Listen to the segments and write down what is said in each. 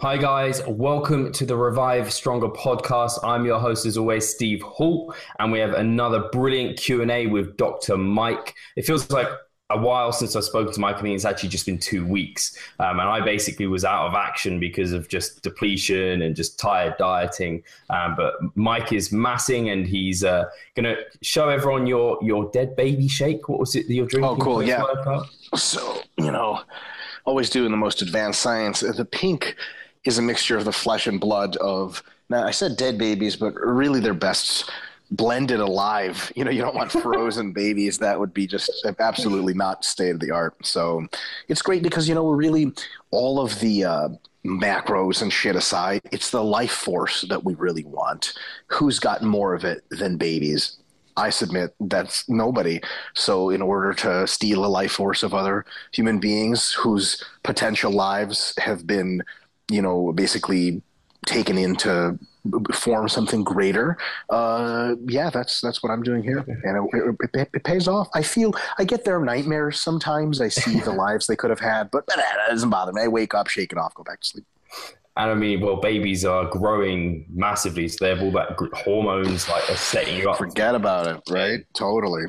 Hi guys, welcome to the Revive Stronger podcast. I'm your host as always, Steve Hall, and we have another brilliant Q&A with Dr. Mike. It feels like a while since I've spoken to Mike. I mean, it's actually just been two weeks, um, and I basically was out of action because of just depletion and just tired dieting. Um, but Mike is massing, and he's uh, going to show everyone your your dead baby shake. What was it that you're drinking? Oh, cool! Yeah. So you know, always doing the most advanced science. The pink is a mixture of the flesh and blood of. Now I said dead babies, but really they're best blended alive. You know, you don't want frozen babies. That would be just absolutely not state of the art. So it's great because, you know, we're really all of the uh, macros and shit aside, it's the life force that we really want. Who's got more of it than babies? I submit that's nobody. So, in order to steal a life force of other human beings whose potential lives have been, you know, basically taken into form something greater. Uh, yeah, that's that's what I'm doing here, and it, it, it, pays off. I feel I get their nightmares sometimes. I see the lives they could have had, but that doesn't bother me. I wake up, shake it off, go back to sleep. And I mean, well, babies are growing massively, so they have all that hormones like are setting you up. Forget about it, right? Totally.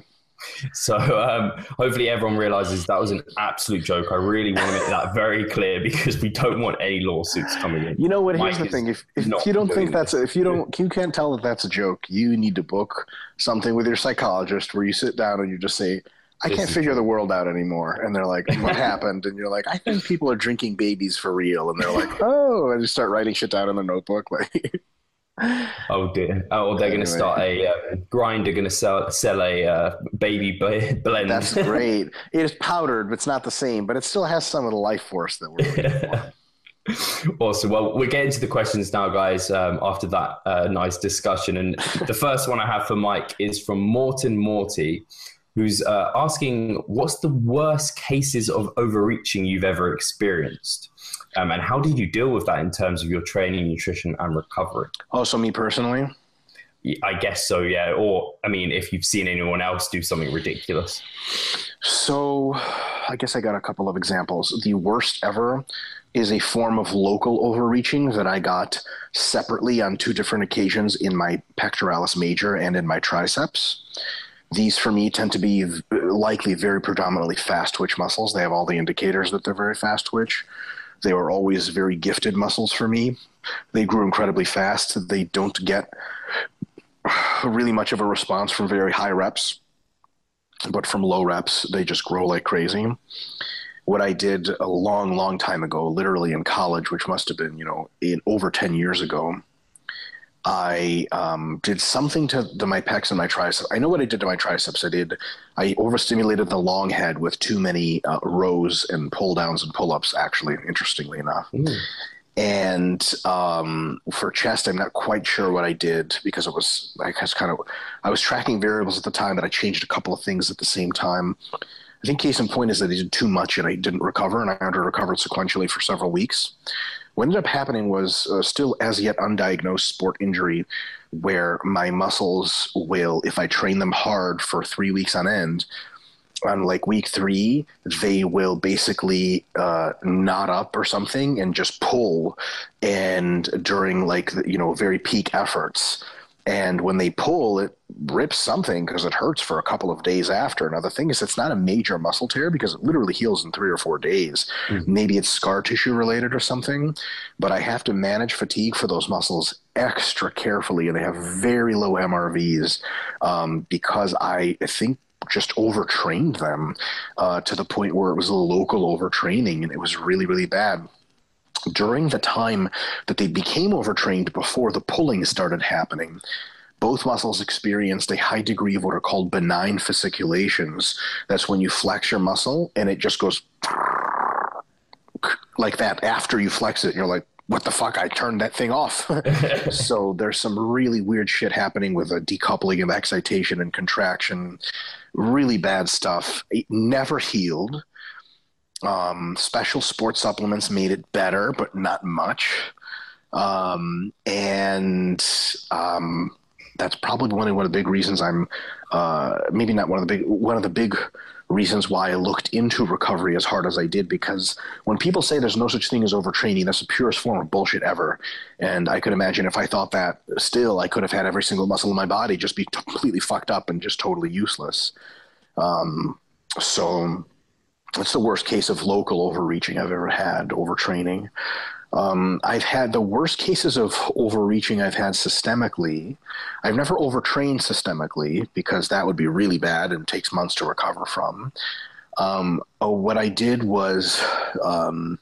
So um, hopefully everyone realizes that was an absolute joke. I really want to make that very clear because we don't want any lawsuits coming in. You know what? Mike here's the thing: if, if you don't think that's a, if you don't you can't tell that that's a joke, you need to book something with your psychologist where you sit down and you just say. I this can't figure the world out anymore. And they're like, what happened? And you're like, I think people are drinking babies for real. And they're like, oh, and you start writing shit down in a notebook. Like, Oh dear! Oh, they're going to start a uh, grinder. Going to sell sell a uh, baby blend. That's great. It is powdered, but it's not the same. But it still has some of the life force that we're looking for. Awesome. Well, we're getting to the questions now, guys. Um, after that uh, nice discussion, and the first one I have for Mike is from Morton Morty, who's uh, asking, "What's the worst cases of overreaching you've ever experienced?" Um, and how did you deal with that in terms of your training, nutrition, and recovery? Also, me personally. I guess so, yeah. Or, I mean, if you've seen anyone else do something ridiculous. So, I guess I got a couple of examples. The worst ever is a form of local overreaching that I got separately on two different occasions in my pectoralis major and in my triceps. These, for me, tend to be likely very predominantly fast twitch muscles. They have all the indicators that they're very fast twitch. They were always very gifted muscles for me. They grew incredibly fast. They don't get really much of a response from very high reps, but from low reps, they just grow like crazy. What I did a long, long time ago, literally in college, which must have been, you know, in over 10 years ago, I um, did something to the, my pecs and my triceps. I know what I did to my triceps. I did. I overstimulated the long head with too many uh, rows and pull downs and pull ups. Actually, interestingly enough. Mm. And um, for chest, I'm not quite sure what I did because it was I was kind of I was tracking variables at the time, but I changed a couple of things at the same time. I think case in point is that I did too much and I didn't recover, and I had to recover sequentially for several weeks. What ended up happening was uh, still as yet undiagnosed sport injury, where my muscles will, if I train them hard for three weeks on end, on like week three, they will basically uh, knot up or something and just pull. And during like you know very peak efforts, and when they pull, it rips something because it hurts for a couple of days after. Now, the thing is, it's not a major muscle tear because it literally heals in three or four days. Mm-hmm. Maybe it's scar tissue related or something, but I have to manage fatigue for those muscles extra carefully, and they have very low MRVs um, because I think just overtrained them uh, to the point where it was a local overtraining and it was really, really bad during the time that they became overtrained before the pulling started happening, both muscles experienced a high degree of what are called benign fasciculations. That's when you flex your muscle and it just goes like that after you flex it. You're like, what the fuck? I turned that thing off. so there's some really weird shit happening with a decoupling of excitation and contraction. Really bad stuff. It never healed. Um, special sports supplements made it better, but not much. Um, and um, that's probably one of, one of the big reasons I'm uh, maybe not one of the big one of the big reasons why I looked into recovery as hard as I did because when people say there's no such thing as overtraining, that's the purest form of bullshit ever. And I could imagine if I thought that still, I could have had every single muscle in my body just be completely fucked up and just totally useless. Um, so it's the worst case of local overreaching I've ever had, overtraining. Um, I've had the worst cases of overreaching I've had systemically. I've never overtrained systemically because that would be really bad and takes months to recover from. Um, oh, what I did was um,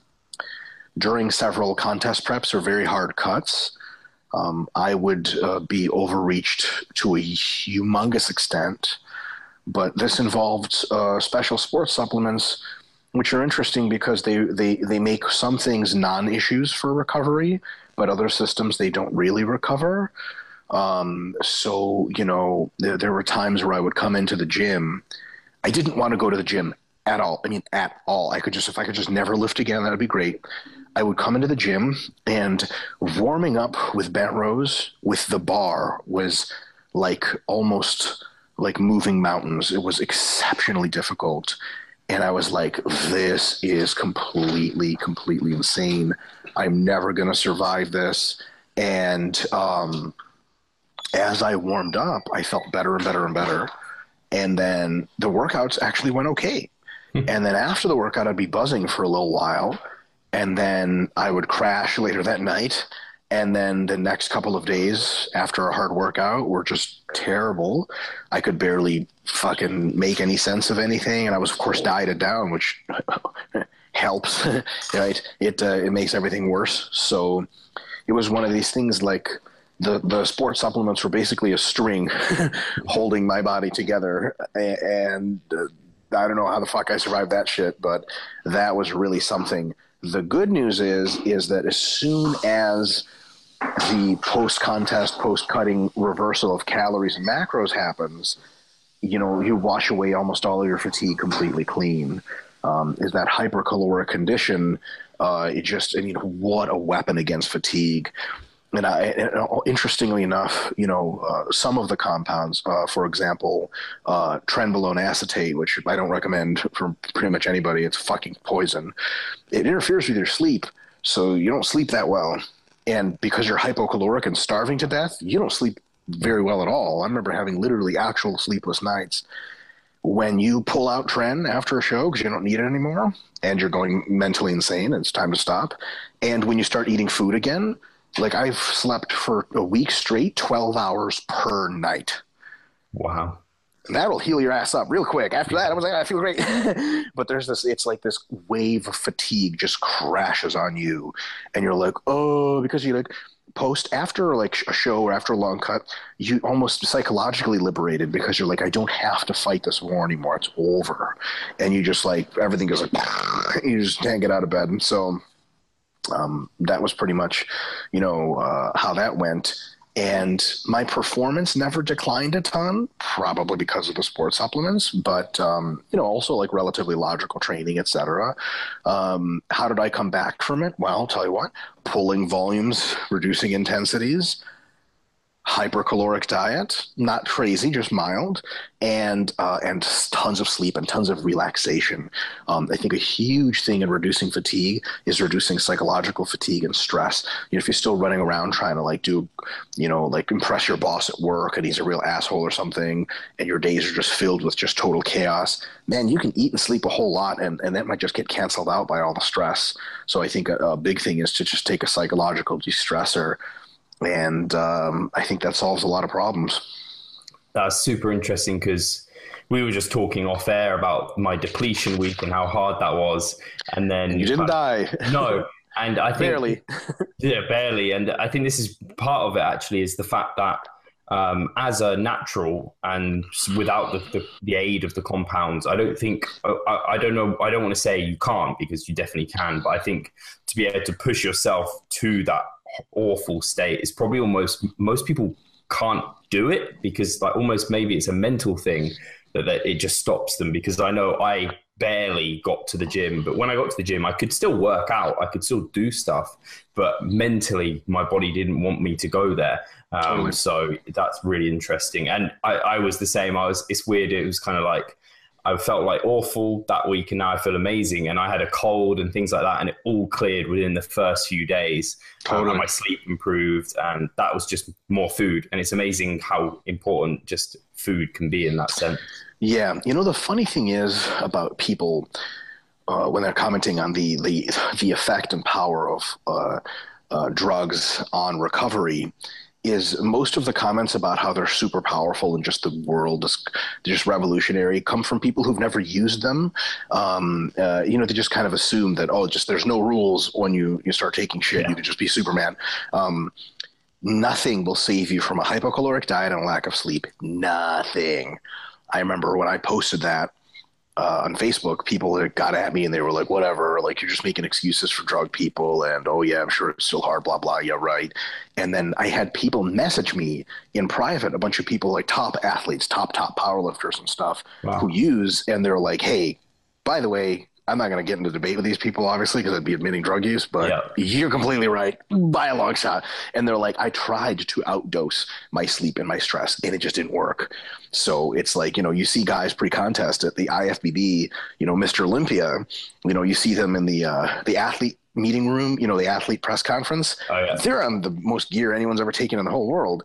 during several contest preps or very hard cuts, um, I would uh, be overreached to a humongous extent. But this involved uh, special sports supplements which are interesting because they, they, they make some things non issues for recovery, but other systems they don't really recover. Um, so, you know, there, there were times where I would come into the gym. I didn't want to go to the gym at all. I mean, at all. I could just, if I could just never lift again, that would be great. I would come into the gym and warming up with bent rows with the bar was like almost like moving mountains. It was exceptionally difficult and I was like, this is completely, completely insane. I'm never going to survive this. And um, as I warmed up, I felt better and better and better. And then the workouts actually went okay. Hmm. and then after the workout, I'd be buzzing for a little while. And then I would crash later that night and then the next couple of days after a hard workout were just terrible. I could barely fucking make any sense of anything, and I was of course dieted down, which helps, right? It uh, it makes everything worse. So it was one of these things like the the sports supplements were basically a string holding my body together, and. Uh, I don't know how the fuck I survived that shit, but that was really something. The good news is is that as soon as the post contest, post cutting reversal of calories and macros happens, you know, you wash away almost all of your fatigue completely clean. Um, is that hypercaloric condition? Uh, it just, I mean, what a weapon against fatigue. And, I, and interestingly enough, you know, uh, some of the compounds, uh, for example, uh, trenbolone acetate, which I don't recommend for pretty much anybody, it's fucking poison. It interferes with your sleep, so you don't sleep that well and because you're hypocaloric and starving to death, you don't sleep very well at all. I remember having literally actual sleepless nights. When you pull out Tren after a show because you don't need it anymore and you're going mentally insane and it's time to stop, and when you start eating food again, like I've slept for a week straight, 12 hours per night. Wow that'll heal your ass up real quick. After that, I was like, I feel great. but there's this, it's like this wave of fatigue just crashes on you. And you're like, oh, because you like post after like a show or after a long cut, you almost psychologically liberated because you're like, I don't have to fight this war anymore. It's over. And you just like, everything goes like, you just can't get out of bed. And so, um, that was pretty much, you know, uh, how that went and my performance never declined a ton probably because of the sports supplements but um, you know also like relatively logical training etc um, how did i come back from it? Well I'll tell you what pulling volumes reducing intensities hypercaloric diet, not crazy, just mild, and uh, and tons of sleep and tons of relaxation. Um, I think a huge thing in reducing fatigue is reducing psychological fatigue and stress. You know, if you're still running around trying to like do, you know, like impress your boss at work and he's a real asshole or something, and your days are just filled with just total chaos, man, you can eat and sleep a whole lot, and, and that might just get canceled out by all the stress. So I think a, a big thing is to just take a psychological de-stressor and um, I think that solves a lot of problems. That's super interesting because we were just talking off air about my depletion week and how hard that was, and then you didn't die. no, and I think barely, yeah, barely. And I think this is part of it. Actually, is the fact that um, as a natural and without the, the, the, aid of the compounds, I don't think, I, I, don't know, I don't want to say you can't because you definitely can, but I think to be able to push yourself to that awful state is probably almost most people can't do it because like almost maybe it's a mental thing that, that it just stops them because I know I barely got to the gym. But when I got to the gym, I could still work out, I could still do stuff, but mentally, my body didn't want me to go there. Um, totally. So that's really interesting. And I, I was the same. I was. It's weird. It was kind of like I felt like awful that week, and now I feel amazing. And I had a cold and things like that, and it all cleared within the first few days. Totally. Um, my sleep improved, and that was just more food. And it's amazing how important just food can be in that sense. Yeah, you know the funny thing is about people uh, when they're commenting on the the the effect and power of uh, uh, drugs on recovery is most of the comments about how they're super powerful and just the world is just revolutionary come from people who've never used them. Um, uh, you know, they just kind of assume that oh, just there's no rules when you you start taking shit. Yeah. You can just be Superman. Um, nothing will save you from a hypocaloric diet and a lack of sleep. Nothing. I remember when I posted that uh, on Facebook, people got at me and they were like, whatever, like you're just making excuses for drug people. And oh, yeah, I'm sure it's still hard, blah, blah. Yeah, right. And then I had people message me in private, a bunch of people like top athletes, top, top powerlifters and stuff wow. who use, and they're like, hey, by the way, I'm not going to get into debate with these people, obviously, because I'd be admitting drug use, but yeah. you're completely right by a long shot. And they're like, I tried to outdose my sleep and my stress, and it just didn't work. So it's like, you know, you see guys pre contest at the IFBB, you know, Mr. Olympia, you know, you see them in the, uh, the athlete meeting room, you know, the athlete press conference. Oh, yeah. They're on the most gear anyone's ever taken in the whole world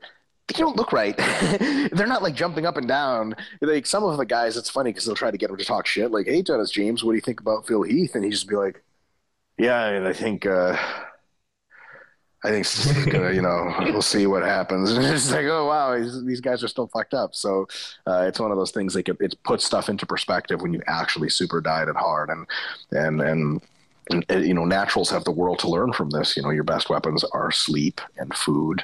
they don't look right. They're not like jumping up and down. Like some of the guys, it's funny because they'll try to get him to talk shit. Like, "Hey, Dennis James, what do you think about Phil Heath?" And he just be like, "Yeah, and I think, uh, I think gonna, you know, we'll see what happens." And it's like, "Oh wow, these guys are still fucked up." So uh, it's one of those things like it, it puts stuff into perspective when you actually super diet it hard and and and and, you know naturals have the world to learn from this you know your best weapons are sleep and food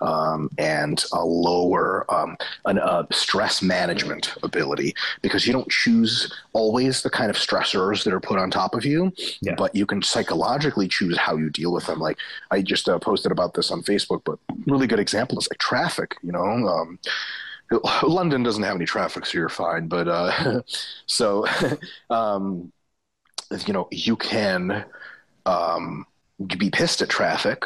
um, and a lower um, an, uh, stress management ability because you don't choose always the kind of stressors that are put on top of you, yeah. but you can psychologically choose how you deal with them. Like I just uh, posted about this on Facebook, but really good example is like traffic. You know. Um, London doesn't have any traffic, so you're fine. But uh, so, um, you know, you can um, be pissed at traffic,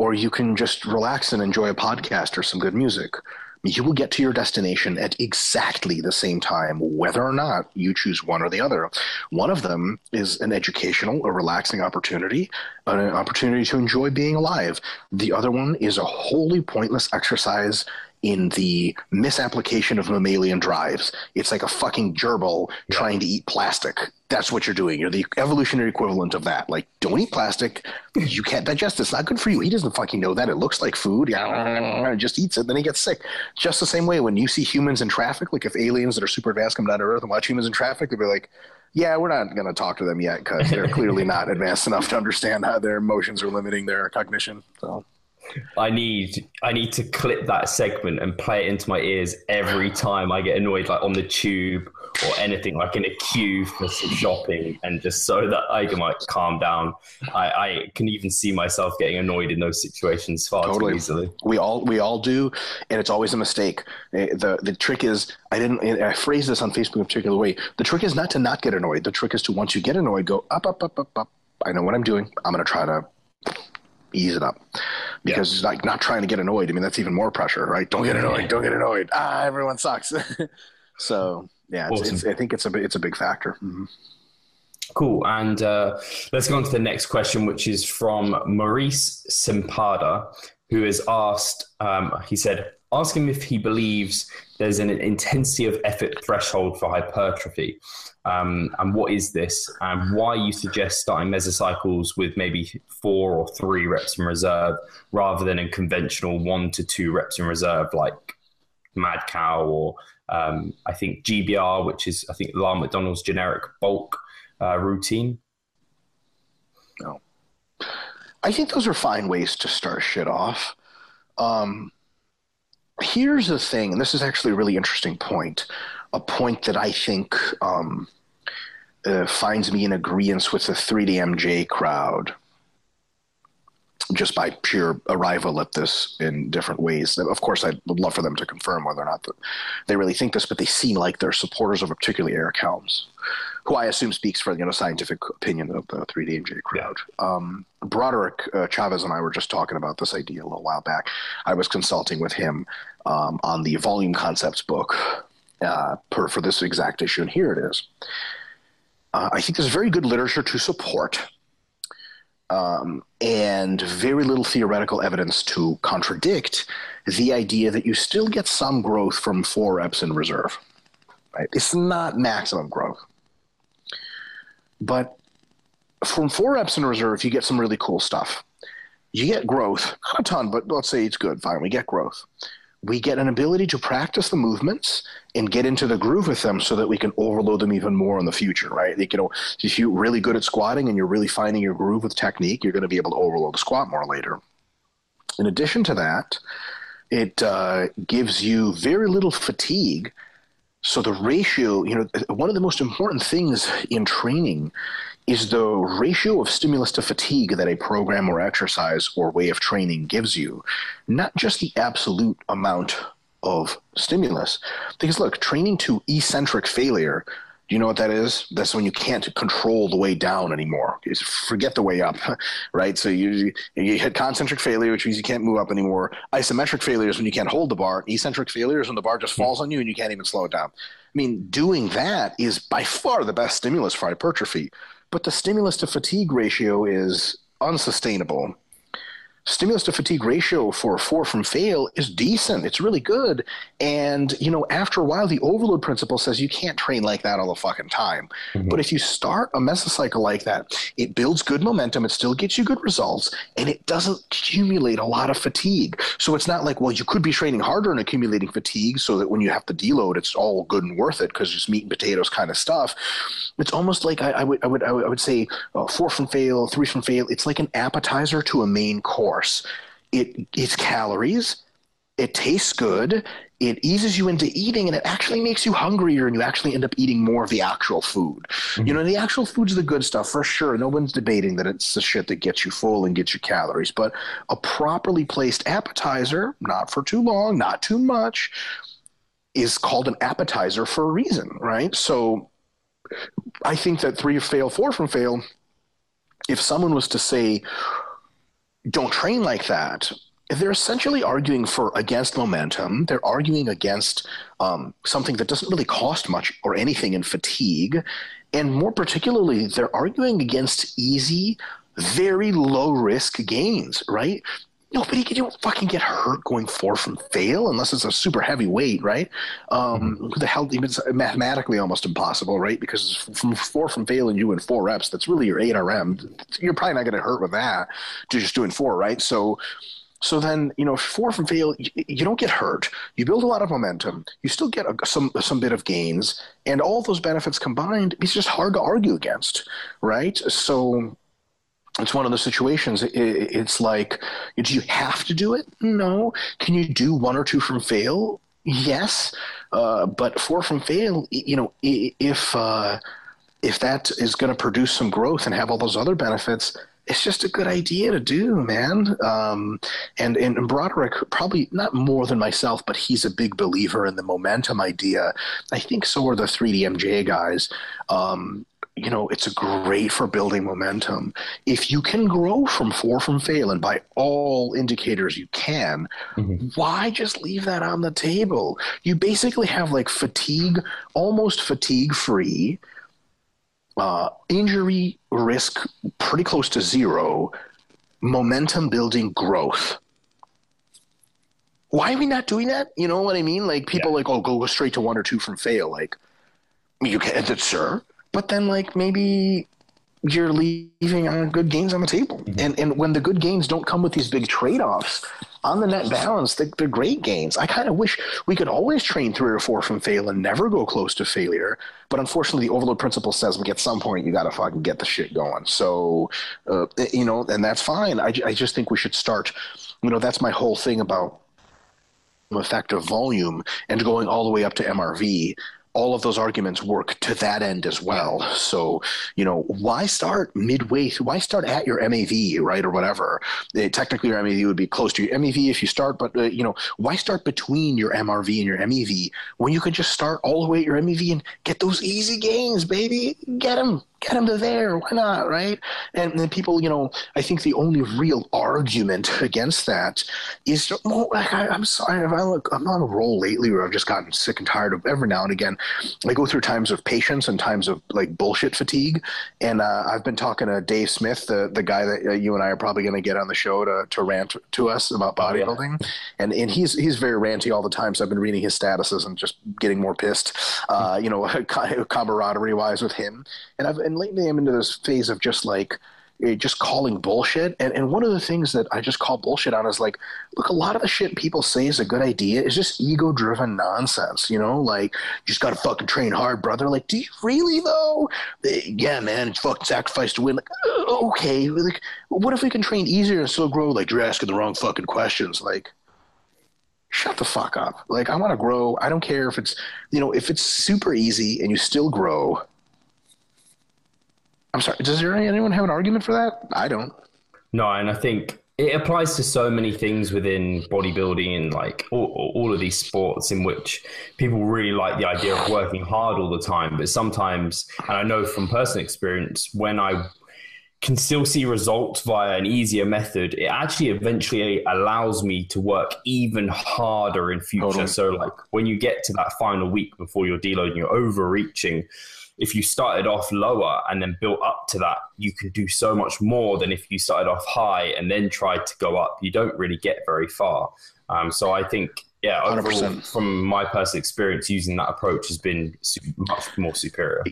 or you can just relax and enjoy a podcast or some good music. You will get to your destination at exactly the same time, whether or not you choose one or the other. One of them is an educational, a relaxing opportunity, an opportunity to enjoy being alive. The other one is a wholly pointless exercise in the misapplication of mammalian drives. It's like a fucking gerbil yeah. trying to eat plastic. That's what you're doing. You're the evolutionary equivalent of that. Like, don't eat plastic. You can't digest it. It's not good for you. He doesn't fucking know that. It looks like food. Yeah, And just eats it. Then he gets sick. Just the same way when you see humans in traffic, like if aliens that are super advanced come down to Earth and watch humans in traffic, they'll be like, yeah, we're not going to talk to them yet because they're clearly not advanced enough to understand how their emotions are limiting their cognition. So I need I need to clip that segment and play it into my ears every time I get annoyed, like on the tube or anything, like in a queue for some shopping, and just so that I can like calm down. I, I can even see myself getting annoyed in those situations far totally. too easily. We all we all do, and it's always a mistake. Eh, the The trick is I didn't I phrase this on Facebook in a particular way. The trick is not to not get annoyed. The trick is to once you get annoyed, go up up up up up. I know what I'm doing. I'm going to try to ease it up because yeah. like not trying to get annoyed. I mean, that's even more pressure, right? Don't get annoyed. Don't get annoyed. Ah, everyone sucks. so yeah, it's, awesome. it's, I think it's a it's a big factor. Mm-hmm. Cool. And uh, let's go on to the next question, which is from Maurice Simpada, who has asked. Um, he said, "Ask him if he believes there's an intensity of effort threshold for hypertrophy." Um, and what is this? And why you suggest starting mesocycles with maybe four or three reps in reserve rather than in conventional one to two reps in reserve like mad cow or um, i think gbr which is i think Lyle McDonald's generic bulk uh, routine? No. I think those are fine ways to start shit off. Um, here's the thing and this is actually a really interesting point a point that I think um, uh, finds me in agreement with the 3DMJ crowd just by pure arrival at this in different ways. Of course, I would love for them to confirm whether or not they really think this, but they seem like they're supporters of particularly Eric Helms, who I assume speaks for the you know scientific opinion of the 3DMJ crowd. Yeah. Um, Broderick uh, Chavez and I were just talking about this idea a little while back. I was consulting with him um, on the volume concepts book uh, per, for this exact issue, and here it is. Uh, I think there's very good literature to support um, and very little theoretical evidence to contradict the idea that you still get some growth from four reps in reserve. Right? It's not maximum growth. But from four reps in reserve, you get some really cool stuff. You get growth, not a ton, but let's say it's good. Fine, we get growth we get an ability to practice the movements and get into the groove with them so that we can overload them even more in the future, right? You know, if you're really good at squatting and you're really finding your groove with technique, you're going to be able to overload the squat more later. In addition to that, it uh, gives you very little fatigue. So the ratio, you know, uh, one of the most important things in training is the ratio of stimulus to fatigue that a program or exercise or way of training gives you, not just the absolute amount of stimulus. Because look, training to eccentric failure, you know what that is? That's when you can't control the way down anymore. forget the way up, right? So you you hit concentric failure, which means you can't move up anymore. Isometric failure is when you can't hold the bar. Eccentric failure is when the bar just hmm. falls on you and you can't even slow it down. I mean, doing that is by far the best stimulus for hypertrophy but the stimulus to fatigue ratio is unsustainable stimulus to fatigue ratio for four from fail is decent. It's really good. And, you know, after a while, the overload principle says you can't train like that all the fucking time. Mm-hmm. But if you start a mesocycle like that, it builds good momentum, it still gets you good results, and it doesn't accumulate a lot of fatigue. So it's not like, well, you could be training harder and accumulating fatigue so that when you have to deload, it's all good and worth it because it's meat and potatoes kind of stuff. It's almost like I, I would, I would, I would say uh, four from fail, three from fail. It's like an appetizer to a main course course. It it's calories. It tastes good. It eases you into eating, and it actually makes you hungrier, and you actually end up eating more of the actual food. Mm-hmm. You know, the actual food's the good stuff for sure. No one's debating that it's the shit that gets you full and gets you calories. But a properly placed appetizer, not for too long, not too much, is called an appetizer for a reason, right? So I think that three fail, four from fail, if someone was to say, don't train like that, they're essentially arguing for against momentum. They're arguing against um, something that doesn't really cost much or anything in fatigue, and more particularly, they're arguing against easy, very low risk gains. Right? Nobody you don't fucking get hurt going four from fail unless it's a super heavy weight, right? Um, mm-hmm. The hell, it's mathematically almost impossible, right? Because from four from fail and you doing four reps, that's really your eight RM. You're probably not going to hurt with that. You're just doing four, right? So. So then, you know, four from fail, you, you, don't get hurt. You build a lot of momentum. You still get a, some some bit of gains, and all those benefits combined, it's just hard to argue against, right? So it's one of those situations. it's like, do you have to do it? No. Can you do one or two from fail? Yes. Uh, but four from fail, you know, if uh, if that is going to produce some growth and have all those other benefits, it's just a good idea to do, man. Um, and, and Broderick, probably not more than myself, but he's a big believer in the momentum idea. I think so are the 3DMJ guys. Um, you know, it's great for building momentum. If you can grow from four from fail, and by all indicators you can, mm-hmm. why just leave that on the table? You basically have like fatigue, almost fatigue free, uh, injury risk pretty close to zero, momentum building growth. Why are we not doing that? You know what I mean? Like people yeah. like, oh, go straight to one or two from fail. Like, you can't, sir but then like maybe you're leaving on good gains on the table. Mm-hmm. And and when the good gains don't come with these big trade offs, on the net balance, they're, they're great gains. I kind of wish we could always train three or four from fail and never go close to failure. But unfortunately, the overload principle says like at some point you got to fucking get the shit going. So, uh, you know, and that's fine. I, I just think we should start. You know, that's my whole thing about effective volume and going all the way up to MRV all of those arguments work to that end as well. So, you know, why start midway? Why start at your MAV, right, or whatever? It, eh, technically, your MAV would be close to your MEV if you start, but uh, you know, why start between your MRV and your MEV when you could just start all the way at your MEV and get those easy gains, baby? Get them get him to there. Why not? Right. And then people, you know, I think the only real argument against that is, well, I, am sorry, if I look, I'm on a roll lately where I've just gotten sick and tired of every now and again. I go through times of patience and times of like bullshit fatigue. And uh, I've been talking to Dave Smith, the, the guy that uh, you and I are probably going to get on the show to, to rant to us about bodybuilding. Oh, yeah. And, and he's, he's very ranty all the time. So I've been reading his statuses and just getting more pissed, uh, you know, camaraderie wise with him. And I've, and lately I'm into this phase of just like eh, just calling bullshit. And and one of the things that I just call bullshit on is like, look, a lot of the shit people say is a good idea is just ego driven nonsense. You know, like you just gotta fucking train hard, brother. Like, do you really though? Eh, yeah, man, it's fucking sacrifice to win. Like, okay, like what if we can train easier and still grow? Like you're asking the wrong fucking questions. Like shut the fuck up. Like I want to grow. I don't care if it's you know if it's super easy and you still grow. I'm sorry. Does there anyone have an argument for that? I don't. No, and I think it applies to so many things within bodybuilding and like all, all, of these sports in which people really like the idea of working hard all the time but sometimes and i know from personal experience when i can still see results via an easier method it actually eventually allows me to work even harder in future totally. so like when you get to that final week before you're deloading you're overreaching if you started off lower and then built up to that, you can do so much more than if you started off high and then tried to go up. You don't really get very far. Um, so I think, yeah, overall, from my personal experience, using that approach has been much more superior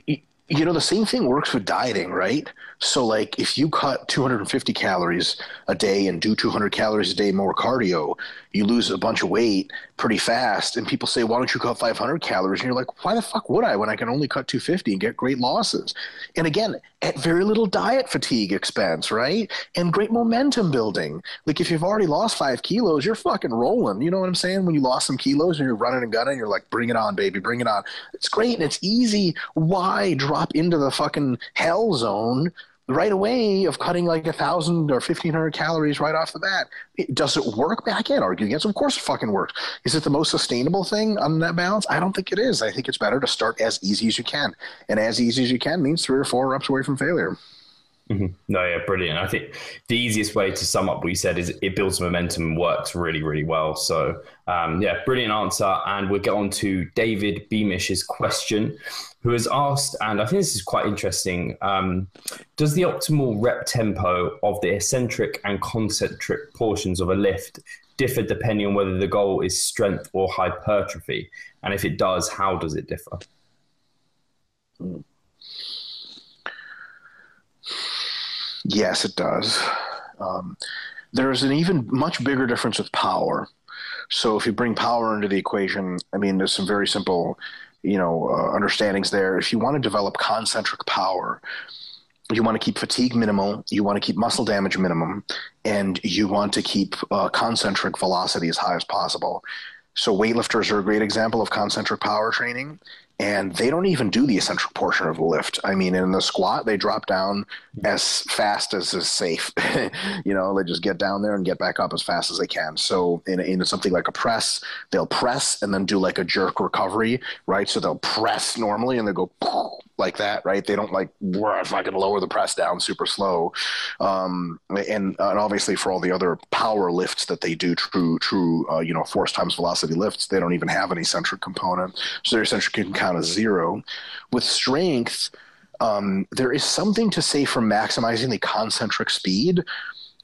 you know the same thing works with dieting right so like if you cut 250 calories a day and do 200 calories a day more cardio you lose a bunch of weight pretty fast and people say why don't you cut 500 calories? And you're like why the fuck would i when i can only cut 250 and get great losses? And again at very little diet fatigue expense right? And great momentum building. Like if you've already lost five kilos you're fucking rolling. You know what i'm saying? When you lost some kilos and you're running and gunning you're like bring it on baby bring it on. It's great and it's easy. Why drop into the fucking hell zone right away of cutting like a thousand or fifteen hundred calories right off the bat. does it work? I can't argue against. It. Of course, it fucking works. Is it the most sustainable thing on that balance? I don't think it is. I think it's better to start as easy as you can, and as easy as you can means three or four reps away from failure. Mm-hmm. No, yeah, brilliant. I think the easiest way to sum up what you said is it builds momentum and works really, really well. So, um, yeah, brilliant answer. And we'll get on to David Beamish's question, who has asked, and I think this is quite interesting um, Does the optimal rep tempo of the eccentric and concentric portions of a lift differ depending on whether the goal is strength or hypertrophy? And if it does, how does it differ? Yes, it does. Um, there's an even much bigger difference with power. So if you bring power into the equation, I mean, there's some very simple, you know, uh, understandings there. If you want to develop concentric power, you want to keep fatigue minimal, you want to keep muscle damage minimum, and you want to keep uh, concentric velocity as high as possible. So weightlifters are a great example of concentric power training and they don't even do the eccentric portion of the lift. I mean, in the squat, they drop down as fast as is safe. you know, they just get down there and get back up as fast as they can. So in, in something like a press, they'll press and then do like a jerk recovery, right? So they'll press normally and they go like that, right? They don't like where I fucking lower the press down super slow. Um, and, and obviously for all the other power lifts that they do, true, true, uh, you know, force times velocity lifts, they don't even have an eccentric component. So their eccentric can count as zero. With strength, um, there is something to say for maximizing the concentric speed.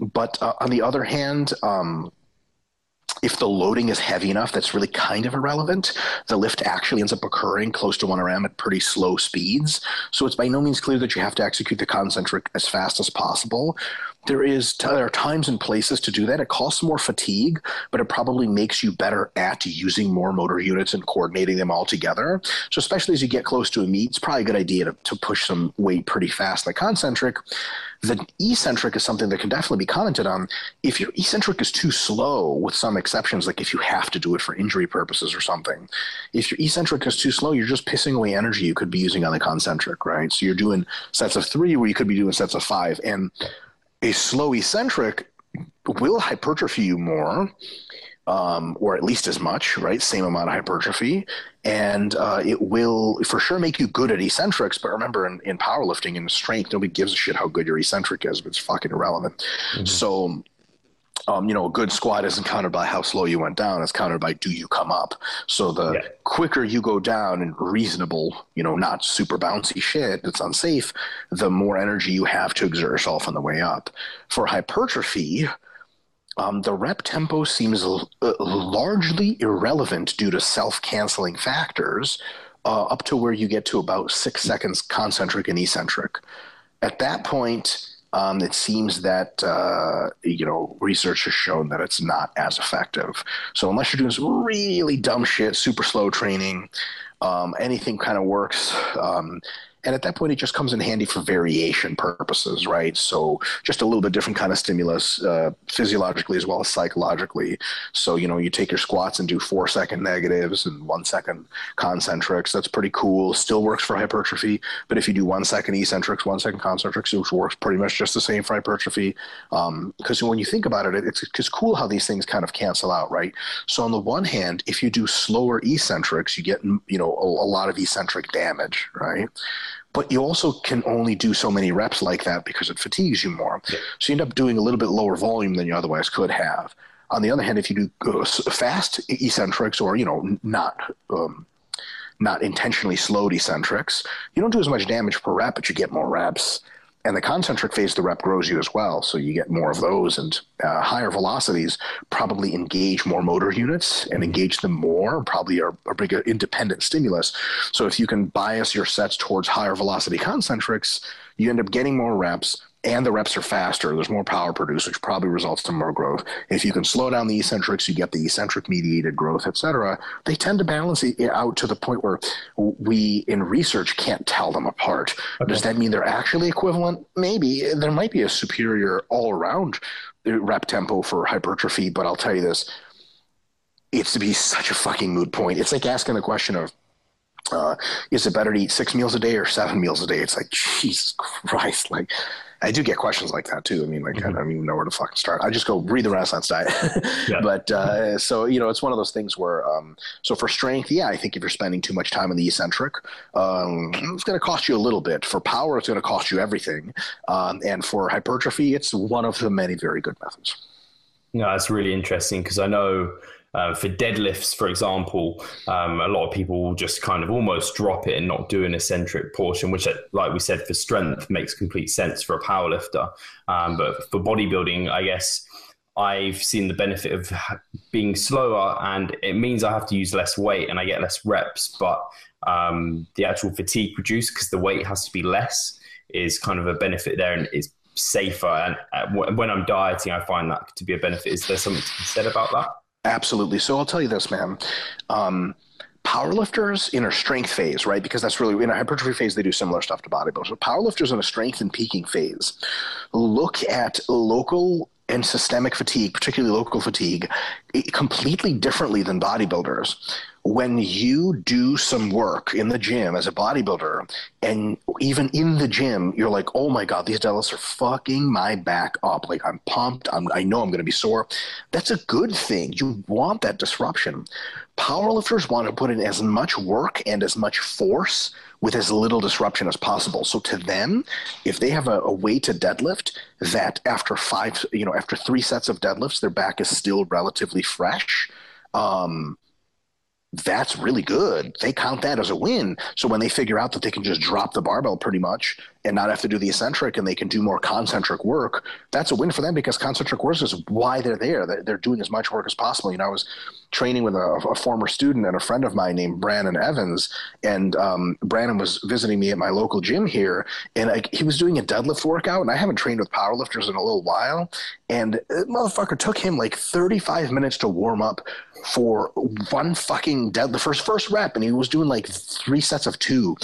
But uh, on the other hand, um, if the loading is heavy enough, that's really kind of irrelevant. The lift actually ends up occurring close to 1RM at pretty slow speeds. So it's by no means clear that you have to execute the concentric as fast as possible. There is there are times and places to do that. It costs more fatigue, but it probably makes you better at using more motor units and coordinating them all together. So especially as you get close to a meet, it's probably a good idea to, to push some weight pretty fast. Like concentric, the eccentric is something that can definitely be commented on. If your eccentric is too slow, with some exceptions, like if you have to do it for injury purposes or something, if your eccentric is too slow, you're just pissing away energy you could be using on the concentric, right? So you're doing sets of three where you could be doing sets of five. And a slow eccentric will hypertrophy you more, um, or at least as much, right? Same amount of hypertrophy. And uh, it will for sure make you good at eccentrics. But remember, in, in powerlifting and strength, nobody gives a shit how good your eccentric is, but it's fucking irrelevant. Mm-hmm. So um, you know, a good squat isn't counted by how slow you went down. It's counted by do you come up. So the yeah. quicker you go down in reasonable, you know, not super bouncy shit that's unsafe, the more energy you have to exert yourself on the way up. For hypertrophy, um, the rep tempo seems uh, largely irrelevant due to self canceling factors uh, up to where you get to about six seconds concentric and eccentric. At that point, um, it seems that uh, you know research has shown that it's not as effective. So unless you're doing some really dumb shit, super slow training, um, anything kind of works. Um, and at that point, it just comes in handy for variation purposes, right? So just a little bit different kind of stimulus, uh, physiologically as well as psychologically. So you know, you take your squats and do four second negatives and one second concentrics. That's pretty cool. Still works for hypertrophy. But if you do one second eccentrics, one second concentrics, it works pretty much just the same for hypertrophy. Because um, when you think about it, it's, it's cool how these things kind of cancel out, right? So on the one hand, if you do slower eccentrics, you get you know a, a lot of eccentric damage, right? But you also can only do so many reps like that because it fatigues you more. Yeah. So you end up doing a little bit lower volume than you otherwise could have. On the other hand, if you do uh, fast eccentrics or you know not um, not intentionally slowed eccentrics, you don't do as much damage per rep, but you get more reps and the concentric phase the rep grows you as well. So you get more of those and uh, higher velocities probably engage more motor units and engage them more probably are a bigger independent stimulus. So if you can bias your sets towards higher velocity concentrics you end up getting more reps and the reps are faster. There's more power produced, which probably results in more growth. If you can slow down the eccentrics, you get the eccentric mediated growth, et cetera. They tend to balance it out to the point where we in research can't tell them apart. Okay. Does that mean they're actually equivalent? Maybe there might be a superior all around rep tempo for hypertrophy, but I'll tell you this. It's to be such a fucking moot point. It's like asking the question of uh, is it better to eat six meals a day or seven meals a day? It's like Jesus Christ! Like I do get questions like that too. I mean, like mm-hmm. I don't even know where to fucking start. I just go read the Renaissance diet. yeah. But uh, so you know, it's one of those things where um, so for strength, yeah, I think if you're spending too much time in the eccentric, um, it's going to cost you a little bit. For power, it's going to cost you everything, um, and for hypertrophy, it's one of the many very good methods. No, that's really interesting because I know uh, for deadlifts, for example, um, a lot of people just kind of almost drop it and not do an eccentric portion, which, like we said, for strength makes complete sense for a powerlifter. Um, but for bodybuilding, I guess I've seen the benefit of being slower, and it means I have to use less weight and I get less reps. But um, the actual fatigue produced, because the weight has to be less, is kind of a benefit there and is safer. And uh, when I'm dieting, I find that to be a benefit. Is there something to be said about that? Absolutely. So I'll tell you this, man. Um, powerlifters in a strength phase, right? Because that's really in a hypertrophy phase, they do similar stuff to bodybuilders. So powerlifters in a strength and peaking phase look at local and systemic fatigue, particularly local fatigue, completely differently than bodybuilders when you do some work in the gym as a bodybuilder and even in the gym you're like oh my god these deadlifts are fucking my back up. Like i'm pumped. I'm, i know i'm going to be sore. That's a good thing. You want that disruption. Powerlifters want to put in as much work and as much force with as little disruption as possible. So to them if they have a, a way to deadlift that after five you know after three sets of deadlifts their back is still relatively fresh um, that's really good. They count that as a win. So when they figure out that they can just drop the barbell pretty much and not have to do the eccentric and they can do more concentric work, that's a win for them because concentric work is why they're there. They're doing as much work as possible. You know, I was training with a, a former student and a friend of mine named Brandon Evans, and um, Brandon was visiting me at my local gym here, and I, he was doing a deadlift workout, and I haven't trained with powerlifters in a little while, and motherfucker took him like 35 minutes to warm up for one fucking dead the first first rep, and he was doing like three sets of two,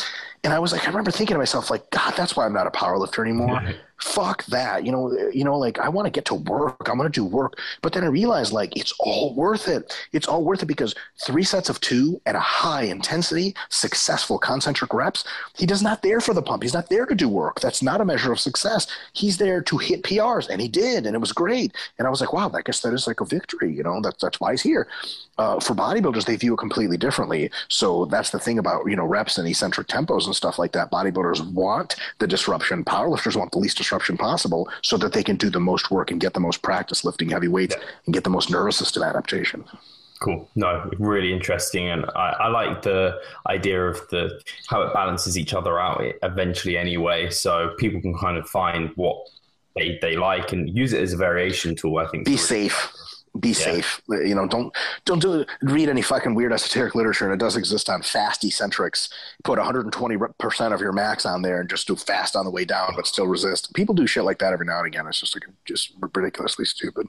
and I was like, I remember thinking to myself, like, God, that's why I'm not a powerlifter anymore. Fuck that. You know, you know, like I want to get to work. I'm gonna do work. But then I realized like it's all worth it. It's all worth it because three sets of two at a high intensity, successful concentric reps, he does not there for the pump. He's not there to do work. That's not a measure of success. He's there to hit PRs, and he did, and it was great. And I was like, wow, I guess that is like a victory. You know, that's that's why he's here. Uh, for bodybuilders, they view it completely differently. So that's the thing about you know reps and eccentric tempos and stuff like that. Bodybuilders want the disruption. Powerlifters want the least disruption possible, so that they can do the most work and get the most practice lifting heavy weights yeah. and get the most nervous system adaptation. Cool. No, really interesting, and I, I, like the idea of the how it balances each other out eventually. Anyway, so people can kind of find what they they like and use it as a variation tool. I think be safe be yeah. safe. You know, don't don't do read any fucking weird esoteric literature. And it does exist on fast eccentrics. Put 120 percent of your max on there and just do fast on the way down, but still resist. People do shit like that every now and again. It's just like just ridiculously stupid.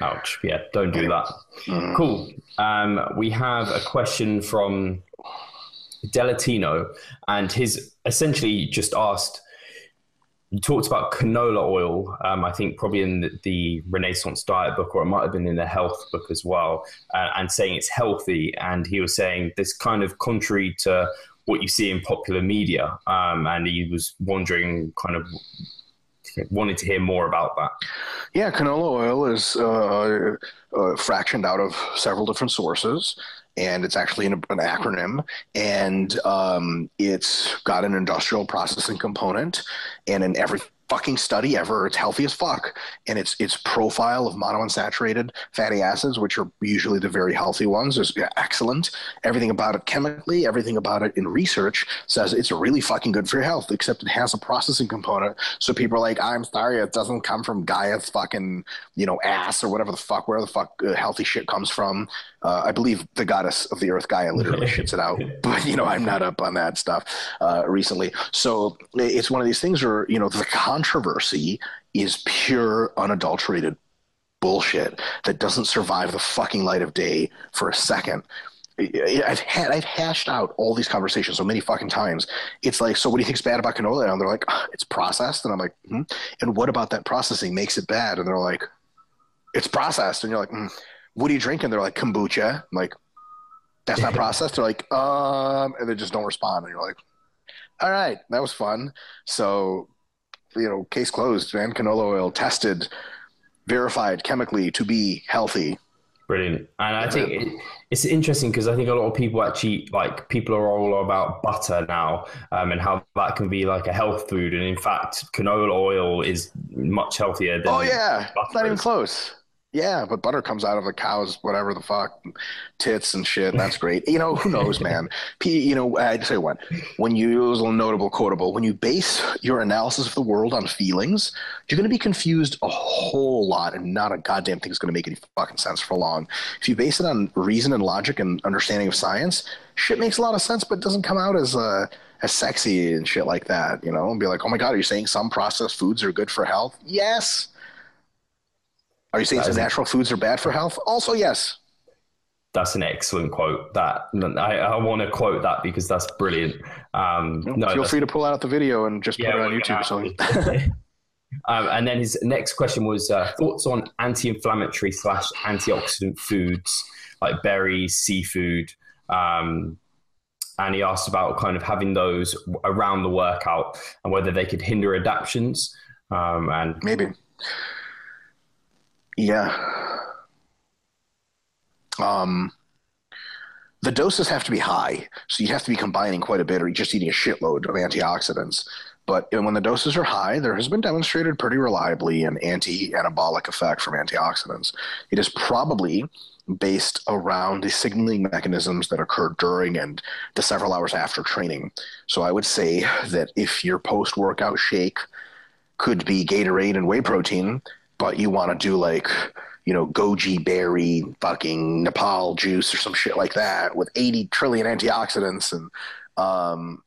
Ouch! Yeah, don't do that. Mm. Cool. Um, we have a question from Delatino, and his essentially just asked you talked about canola oil. Um, I think probably in the, the, Renaissance Diet book, or it might have been in the Health book as well, uh, and saying it's healthy. And he was saying this kind of contrary to what you see in popular media. Um, and he was wondering, kind of, wanted to hear more about that. Yeah, canola oil is uh, uh, fractioned out of several different sources and it's actually an, an acronym, and um, it's got an industrial processing component, and in every fucking study ever. It's healthy as fuck, and its its profile of monounsaturated fatty acids, which are usually the very healthy ones, is excellent. Everything about it chemically, everything about it in research says it's really fucking good for your health. Except it has a processing component, so people are like, "I'm sorry, it doesn't come from Gaia's fucking you know ass or whatever the fuck, where the fuck uh, healthy shit comes from." Uh, I believe the goddess of the earth, Gaia, literally shits it out. But you know, I'm not up on that stuff uh, recently. So it's one of these things where you know the controversy is pure, unadulterated bullshit that doesn't survive the fucking light of day for a second. I've had I've hashed out all these conversations so many fucking times. It's like, so what do you think's bad about canola? And they're like, oh, it's processed, and I'm like, hmm? and what about that processing makes it bad? And they're like, it's processed, and you're like, mm what are you drinking? They're like, kombucha. I'm like, that's not processed. They're like, um, and they just don't respond. And you're like, all right, that was fun. So, you know, case closed, man. Canola oil tested, verified chemically to be healthy. Brilliant. And I think it, it's interesting because I think a lot of people actually like people are all about butter now um, and how that can be like a health food. And in fact, canola oil is much healthier than. Oh, yeah. Not even close. Yeah, but butter comes out of a cow's whatever the fuck tits and shit. And that's great. You know, who knows, man? P, you know, I'd say what when you use a notable quotable when you base your analysis of the world on feelings, you're going to be confused a whole lot, and not a goddamn thing is going to make any fucking sense for long. If you base it on reason and logic and understanding of science, shit makes a lot of sense, but doesn't come out as uh, as sexy and shit like that. You know, and be like, oh my god, are you saying some processed foods are good for health? Yes are you saying some natural foods are bad for health? Also, yes. That's an excellent quote. That I, I want to quote that because that's brilliant. Um, no, feel free to pull out the video and just yeah, put it on YouTube. So. um, and then his next question was uh, thoughts on anti-inflammatory slash antioxidant foods like berries, seafood, um, and he asked about kind of having those around the workout and whether they could hinder adaptations. Um, and maybe yeah. Um, the doses have to be high, so you have to be combining quite a bit, or just eating a shitload of antioxidants. But when the doses are high, there has been demonstrated pretty reliably an anti anabolic effect from antioxidants. It is probably based around the signaling mechanisms that occur during and the several hours after training. So I would say that if your post workout shake could be Gatorade and whey protein, but you want to do like, you know, goji berry fucking Nepal juice or some shit like that with 80 trillion antioxidants and um,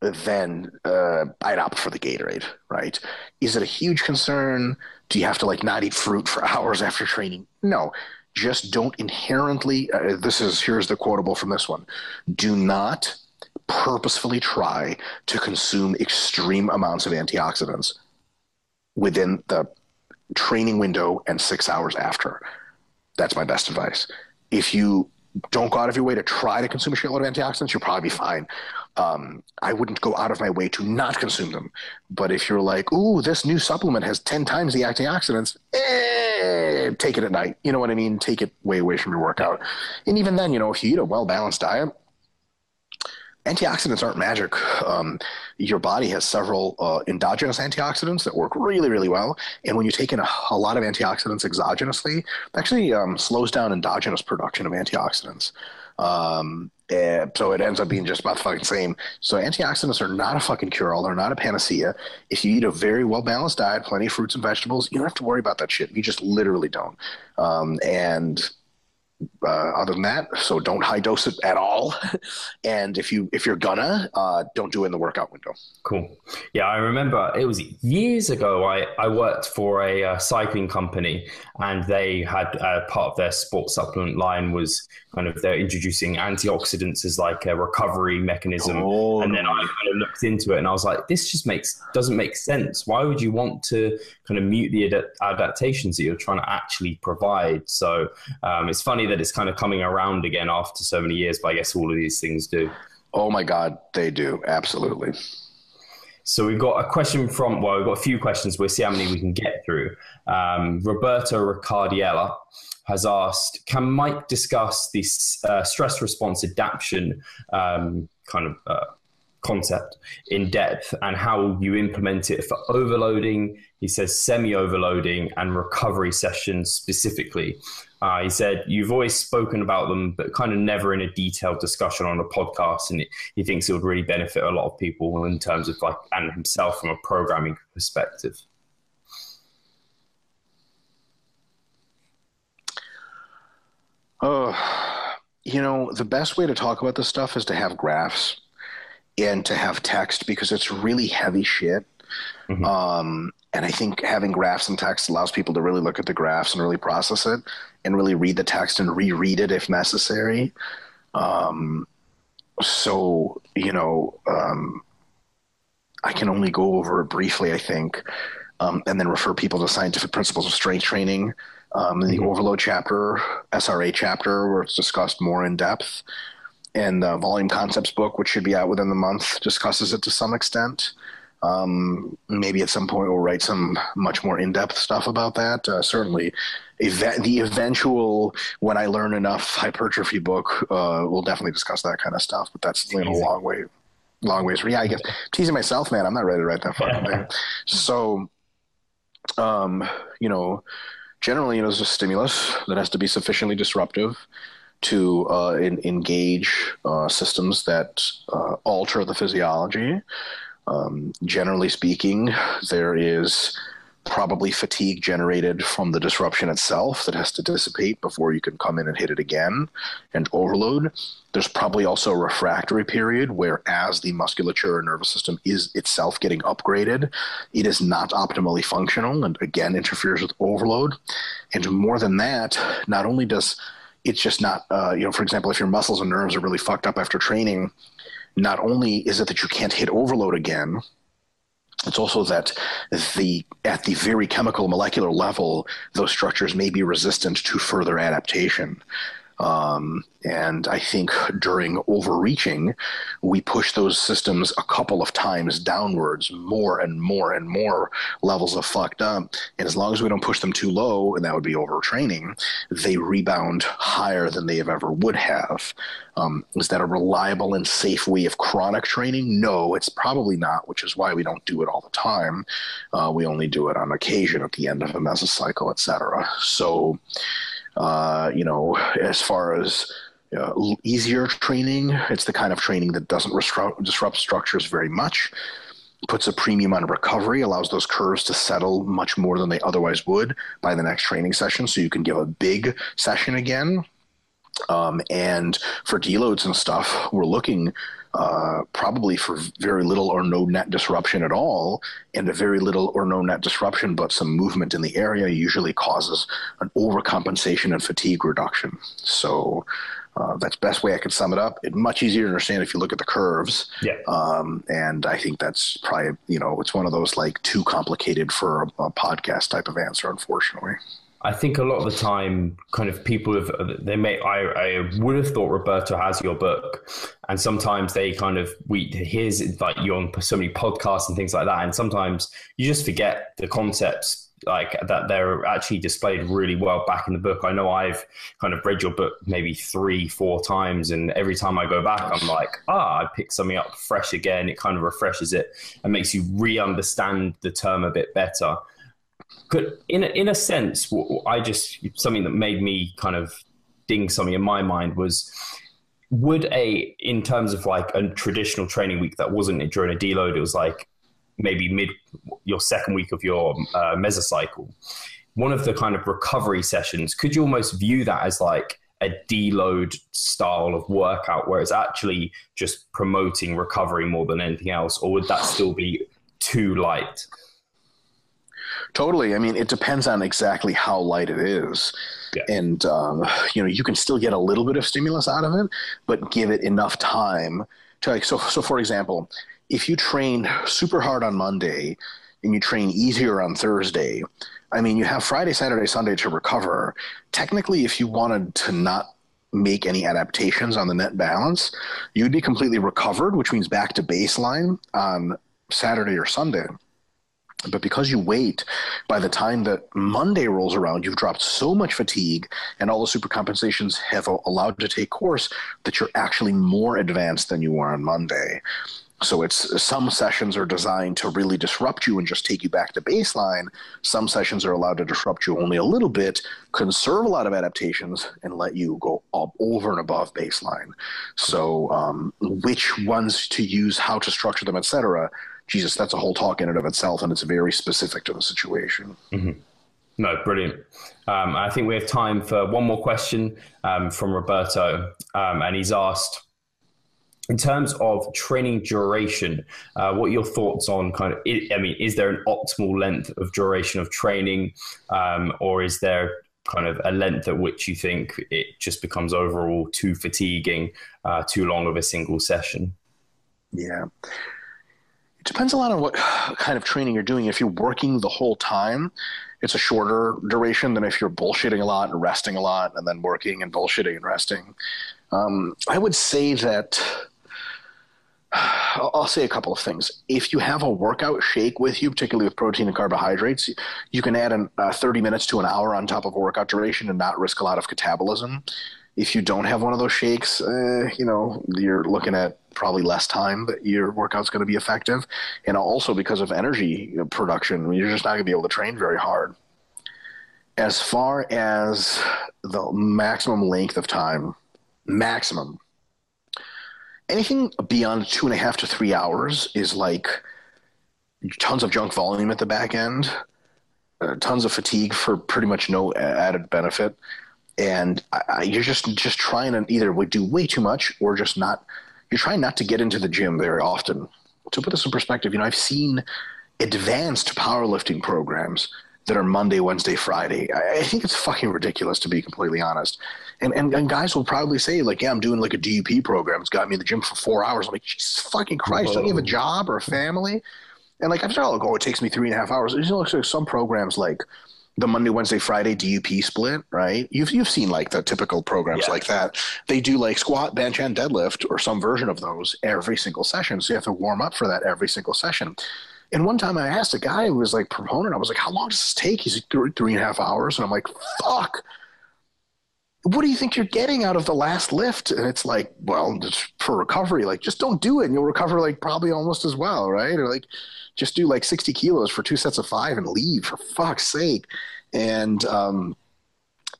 then uh, I'd opt for the Gatorade, right? Is it a huge concern? Do you have to like not eat fruit for hours after training? No just don't inherently uh, this is here's the quotable from this one do not purposefully try to consume extreme amounts of antioxidants within the training window and six hours after that's my best advice if you don't go out of your way to try to consume a shitload of antioxidants you'll probably be fine um, I wouldn't go out of my way to not consume them. But if you're like, ooh, this new supplement has 10 times the antioxidants, eh, take it at night. You know what I mean? Take it way away from your workout. And even then, you know, if you eat a well balanced diet, antioxidants aren't magic. Um, your body has several uh, endogenous antioxidants that work really, really well. And when you take in a, a lot of antioxidants exogenously, it actually um, slows down endogenous production of antioxidants. Um, and so it ends up being just about the fucking same. So antioxidants are not a fucking cure all. They're not a panacea. If you eat a very well balanced diet, plenty of fruits and vegetables, you don't have to worry about that shit. You just literally don't. Um, and uh, other than that, so don't high dose it at all. and if you if you're gonna, uh, don't do it in the workout window. Cool. Yeah, I remember it was years ago. I I worked for a uh, cycling company, and they had uh, part of their sports supplement line was kind of they're introducing antioxidants as like a recovery mechanism. Oh, and then I kind of looked into it, and I was like, this just makes doesn't make sense. Why would you want to kind of mute the ad- adaptations that you're trying to actually provide? So um, it's funny that it's kind of coming around again after so many years, but I guess all of these things do. Oh my God, they do. Absolutely. So we've got a question from, well, we've got a few questions. We'll see how many we can get through. Um, Roberto Ricardiella has asked, can Mike discuss this uh, stress response adaptation um, kind of uh, concept in depth and how you implement it for overloading. He says semi overloading and recovery sessions specifically. Uh, he said, You've always spoken about them, but kind of never in a detailed discussion on a podcast. And he thinks it would really benefit a lot of people in terms of like, and himself from a programming perspective. Oh, you know, the best way to talk about this stuff is to have graphs and to have text because it's really heavy shit. Mm-hmm. Um, and I think having graphs and text allows people to really look at the graphs and really process it and really read the text and reread it if necessary. Um, so, you know, um, I can only go over it briefly, I think, um, and then refer people to scientific principles of strength training. Um, the mm-hmm. overload chapter, SRA chapter, where it's discussed more in depth and the volume concepts book, which should be out within the month, discusses it to some extent. Um, maybe at some point we'll write some much more in-depth stuff about that. Uh, certainly, ev- the eventual "When I Learn Enough" hypertrophy book uh, will definitely discuss that kind of stuff. But that's a long way, long ways. Yeah, I guess teasing myself, man. I'm not ready to write that fucking thing. So, um, you know, generally, you know, there's a stimulus that has to be sufficiently disruptive to uh, in, engage uh, systems that uh, alter the physiology. Um, generally speaking, there is probably fatigue generated from the disruption itself that has to dissipate before you can come in and hit it again and overload. There's probably also a refractory period where, as the musculature and nervous system is itself getting upgraded, it is not optimally functional and again interferes with overload. And more than that, not only does it's just not uh, you know for example if your muscles and nerves are really fucked up after training not only is it that you can't hit overload again it's also that the at the very chemical molecular level those structures may be resistant to further adaptation Um, and I think during overreaching, we push those systems a couple of times downwards, more and more and more levels of fucked up. And as long as we don't push them too low, and that would be overtraining, they rebound higher than they have ever would have. Um, is that a reliable and safe way of chronic training? No, it's probably not, which is why we don't do it all the time. Uh, we only do it on occasion at the end of a mesocycle, etc. So, uh, you know, as far as uh, easier training, it's the kind of training that doesn't disrupt, disrupt structures very much puts a premium on recovery, allows those curves to settle much more than they otherwise would by the next training session. So you can give a big session again. Um, and for deloads and stuff, we're looking uh, probably for very little or no net disruption at all, and a very little or no net disruption, but some movement in the area usually causes an overcompensation and fatigue reduction. So uh, that's best way I could sum it up. It's much easier to understand if you look at the curves. Yeah. Um, and I think that's probably you know it's one of those like too complicated for a, a podcast type of answer, unfortunately. I think a lot of the time, kind of people have they may. I, I would have thought Roberto has your book, and sometimes they kind of we hears like you on so many podcasts and things like that, and sometimes you just forget the concepts like that they're actually displayed really well back in the book. I know I've kind of read your book maybe three, four times, and every time I go back, I'm like, ah, I pick something up fresh again. It kind of refreshes it and makes you re-understand the term a bit better could in a, in a sense, I just something that made me kind of ding something in my mind was would a in terms of like a traditional training week that wasn't during a deload, it was like maybe mid your second week of your uh, mesocycle. One of the kind of recovery sessions, could you almost view that as like a deload style of workout where it's actually just promoting recovery more than anything else, or would that still be too light? Totally. I mean, it depends on exactly how light it is. Yeah. And, um, you know, you can still get a little bit of stimulus out of it, but give it enough time to, like, so, so for example, if you train super hard on Monday and you train easier on Thursday, I mean, you have Friday, Saturday, Sunday to recover. Technically, if you wanted to not make any adaptations on the net balance, you'd be completely recovered, which means back to baseline on Saturday or Sunday. But because you wait, by the time that Monday rolls around, you've dropped so much fatigue and all the super compensations have allowed to take course that you're actually more advanced than you were on Monday. So it's some sessions are designed to really disrupt you and just take you back to baseline. Some sessions are allowed to disrupt you only a little bit, conserve a lot of adaptations, and let you go up over and above baseline. So um, which ones to use, how to structure them, etc Jesus, that's a whole talk in and of itself, and it's very specific to the situation. Mm-hmm. No, brilliant. Um, I think we have time for one more question um, from Roberto, um, and he's asked. In terms of training duration, uh, what are your thoughts on kind of? I mean, is there an optimal length of duration of training, um, or is there kind of a length at which you think it just becomes overall too fatiguing, uh, too long of a single session? Yeah, depends a lot on what kind of training you're doing. If you're working the whole time, it's a shorter duration than if you're bullshitting a lot and resting a lot and then working and bullshitting and resting. Um, I would say that I'll say a couple of things. If you have a workout shake with you, particularly with protein and carbohydrates, you can add an, uh, 30 minutes to an hour on top of a workout duration and not risk a lot of catabolism. If you don't have one of those shakes, uh, you know, you're looking at probably less time that your workout's going to be effective. And also because of energy production, you're just not going to be able to train very hard. As far as the maximum length of time, maximum, anything beyond two and a half to three hours is like tons of junk volume at the back end, uh, tons of fatigue for pretty much no added benefit. And I, you're just just trying to either do way too much or just not you're trying not to get into the gym very often. To put this in perspective, you know, I've seen advanced powerlifting programs that are Monday, Wednesday, Friday. I, I think it's fucking ridiculous to be completely honest. And, and and guys will probably say like, yeah, I'm doing like a DUP program. It's got me in the gym for four hours. I'm like, Jesus fucking Christ! Whoa. Don't you have a job or a family? And like, I'm sure, like, oh, it takes me three and a half hours. It looks like some programs like the Monday, Wednesday, Friday DUP split, right? You've you've seen like the typical programs yeah. like that. They do like squat, bench, and deadlift, or some version of those every single session. So you have to warm up for that every single session. And one time I asked a guy who was like proponent, I was like, "How long does this take?" He's like, three, three and a half hours, and I'm like, "Fuck." What do you think you're getting out of the last lift? And it's like, well, just for recovery, like just don't do it, and you'll recover like probably almost as well, right? Or like just do like 60 kilos for two sets of five and leave for fuck's sake. And um,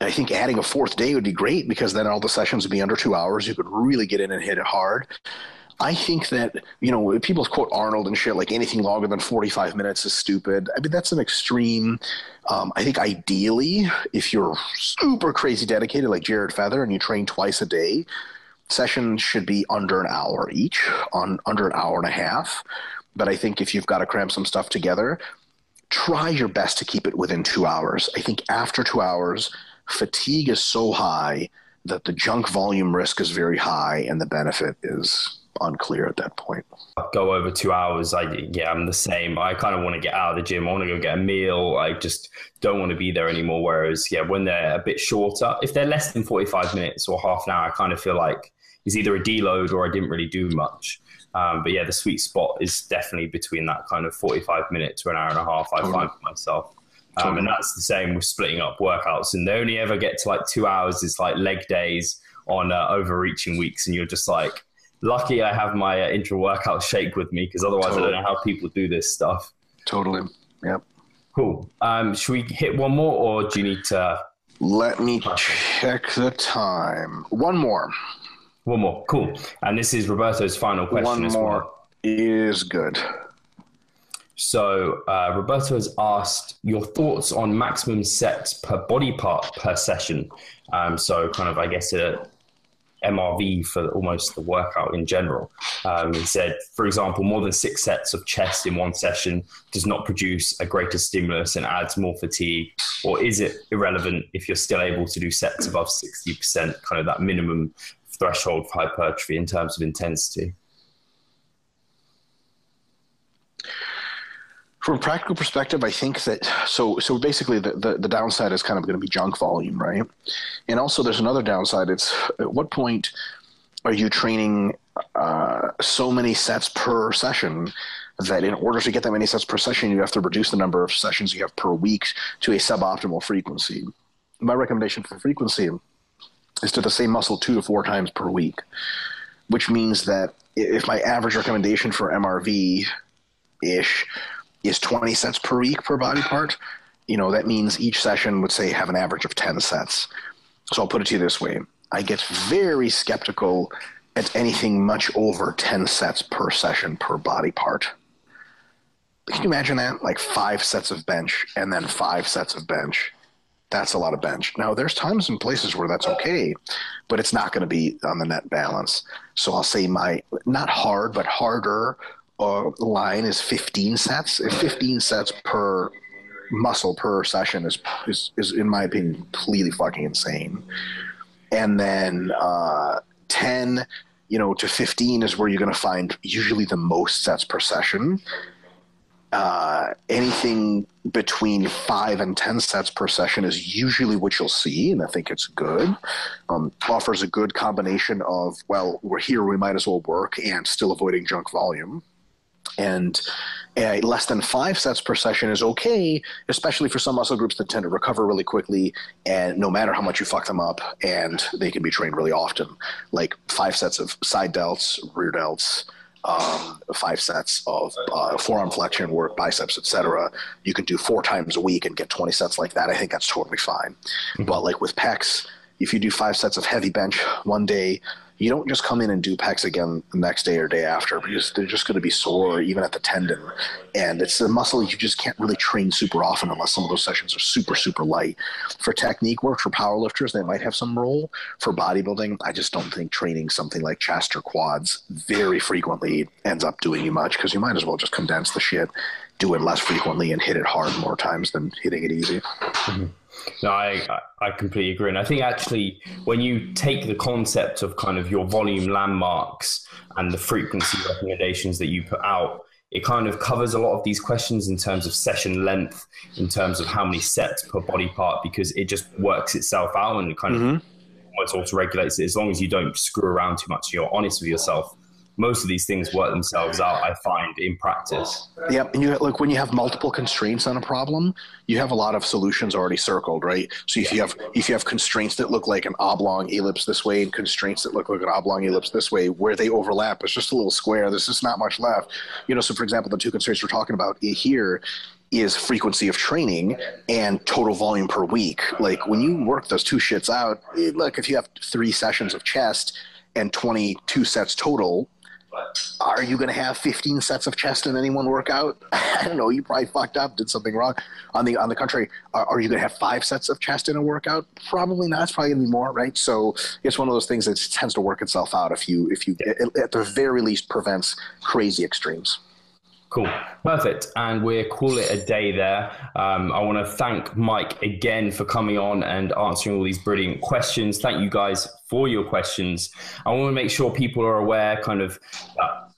I think adding a fourth day would be great because then all the sessions would be under two hours. You could really get in and hit it hard. I think that, you know, people quote Arnold and shit like anything longer than 45 minutes is stupid. I mean, that's an extreme. Um, I think ideally, if you're super crazy dedicated like Jared Feather and you train twice a day, sessions should be under an hour each, on under an hour and a half. But I think if you've got to cram some stuff together, try your best to keep it within two hours. I think after two hours, fatigue is so high that the junk volume risk is very high and the benefit is unclear at that point. Go over two hours. I yeah, I'm the same. I kind of want to get out of the gym. I want to go get a meal. I just don't want to be there anymore. Whereas yeah, when they're a bit shorter, if they're less than 45 minutes or half an hour, I kind of feel like it's either a deload or I didn't really do much. Um, but yeah, the sweet spot is definitely between that kind of 45 minutes to an hour and a half, I find for myself. Um, and that's the same with splitting up workouts. And they only ever get to like two hours is like leg days on uh, overreaching weeks. And you're just like, lucky I have my uh, intra workout shake with me because otherwise totally. I don't know how people do this stuff. Totally. Yep. Cool. Um, should we hit one more or do you need to? Let me check the time. One more. One more. Cool. And this is Roberto's final question One as more well. is good. So uh, Roberto has asked your thoughts on maximum sets per body part per session. Um, so kind of, I guess, a MRV for almost the workout in general. Um, he said, for example, more than six sets of chest in one session does not produce a greater stimulus and adds more fatigue, or is it irrelevant if you're still able to do sets above 60%, kind of that minimum threshold for hypertrophy in terms of intensity? From a practical perspective, I think that so so basically the, the, the downside is kind of going to be junk volume, right? And also there's another downside. It's at what point are you training uh, so many sets per session that in order to get that many sets per session, you have to reduce the number of sessions you have per week to a suboptimal frequency. My recommendation for frequency is to the same muscle two to four times per week, which means that if my average recommendation for MRV ish is 20 sets per week per body part, you know, that means each session would say have an average of 10 sets. So I'll put it to you this way I get very skeptical at anything much over 10 sets per session per body part. Can you imagine that? Like five sets of bench and then five sets of bench that's a lot of bench. Now, there's times and places where that's okay, but it's not going to be on the net balance. So I'll say my not hard, but harder uh, line is 15 sets. If 15 sets per muscle per session is, is, is in my opinion, completely fucking insane. And then uh, 10, you know, to 15 is where you're going to find usually the most sets per session uh, anything between five and 10 sets per session is usually what you'll see, and I think it's good. Um, offers a good combination of, well, we're here, we might as well work, and still avoiding junk volume. And uh, less than five sets per session is okay, especially for some muscle groups that tend to recover really quickly, and no matter how much you fuck them up, and they can be trained really often. Like five sets of side delts, rear delts, um, five sets of uh, forearm flexion work, biceps, etc. You can do four times a week and get 20 sets like that. I think that's totally fine. Mm-hmm. But like with pecs, if you do five sets of heavy bench one day, you don't just come in and do pecs again the next day or day after because they're just going to be sore even at the tendon. And it's a muscle you just can't really train super often unless some of those sessions are super super light. For technique work for powerlifters they might have some role for bodybuilding i just don't think training something like chest or quads very frequently ends up doing you much because you might as well just condense the shit do it less frequently and hit it hard more times than hitting it easy. Mm-hmm. No, I, I completely agree. And I think actually, when you take the concept of kind of your volume landmarks and the frequency recommendations that you put out, it kind of covers a lot of these questions in terms of session length, in terms of how many sets per body part, because it just works itself out and it kind mm-hmm. of almost auto regulates it as long as you don't screw around too much. You're honest with yourself most of these things work themselves out. I find in practice. Yep, and you look when you have multiple constraints on a problem, you have a lot of solutions already circled, right? So if you have if you have constraints that look like an oblong ellipse this way and constraints that look like an oblong ellipse this way, where they overlap, it's just a little square. There's just not much left. You know, so for example, the two constraints we're talking about here is frequency of training and total volume per week. Like when you work those two shits out, look, if you have three sessions of chest and 22 sets total, are you going to have 15 sets of chest in any one workout? I don't know. You probably fucked up, did something wrong. On the on the contrary, are, are you going to have five sets of chest in a workout? Probably not. It's probably going to be more, right? So it's one of those things that tends to work itself out if you if you at the very least prevents crazy extremes. Cool. Perfect. And we'll call it a day there. Um, I want to thank Mike again for coming on and answering all these brilliant questions. Thank you guys for your questions. I want to make sure people are aware kind of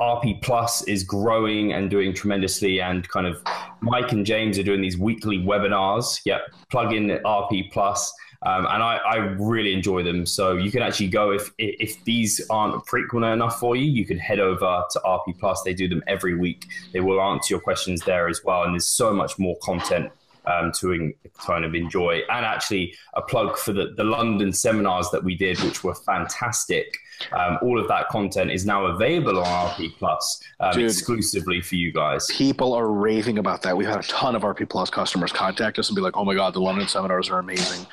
RP Plus is growing and doing tremendously. And kind of Mike and James are doing these weekly webinars. Yep. Plug in RP Plus. Um, and I, I, really enjoy them. So you can actually go if if these aren't frequent enough for you, you can head over to RP Plus. They do them every week. They will answer your questions there as well, and there's so much more content um, to in, kind of enjoy. And actually, a plug for the, the London seminars that we did, which were fantastic. Um, all of that content is now available on RP Plus um, Dude, exclusively for you guys. People are raving about that. We've had a ton of RP Plus customers contact us and be like, "Oh my god, the London seminars are amazing."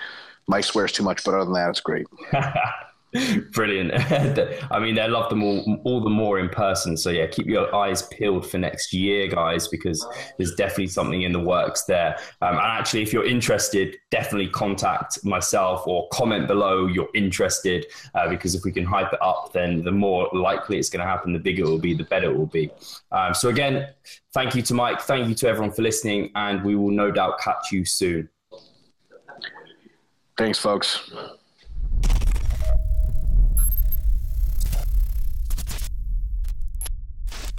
Mike swears too much, but other than that, it's great. Brilliant. I mean, they love them all, all the more in person. So, yeah, keep your eyes peeled for next year, guys, because there's definitely something in the works there. Um, and actually, if you're interested, definitely contact myself or comment below you're interested, uh, because if we can hype it up, then the more likely it's going to happen, the bigger it will be, the better it will be. Um, so, again, thank you to Mike. Thank you to everyone for listening, and we will no doubt catch you soon. Thanks, folks.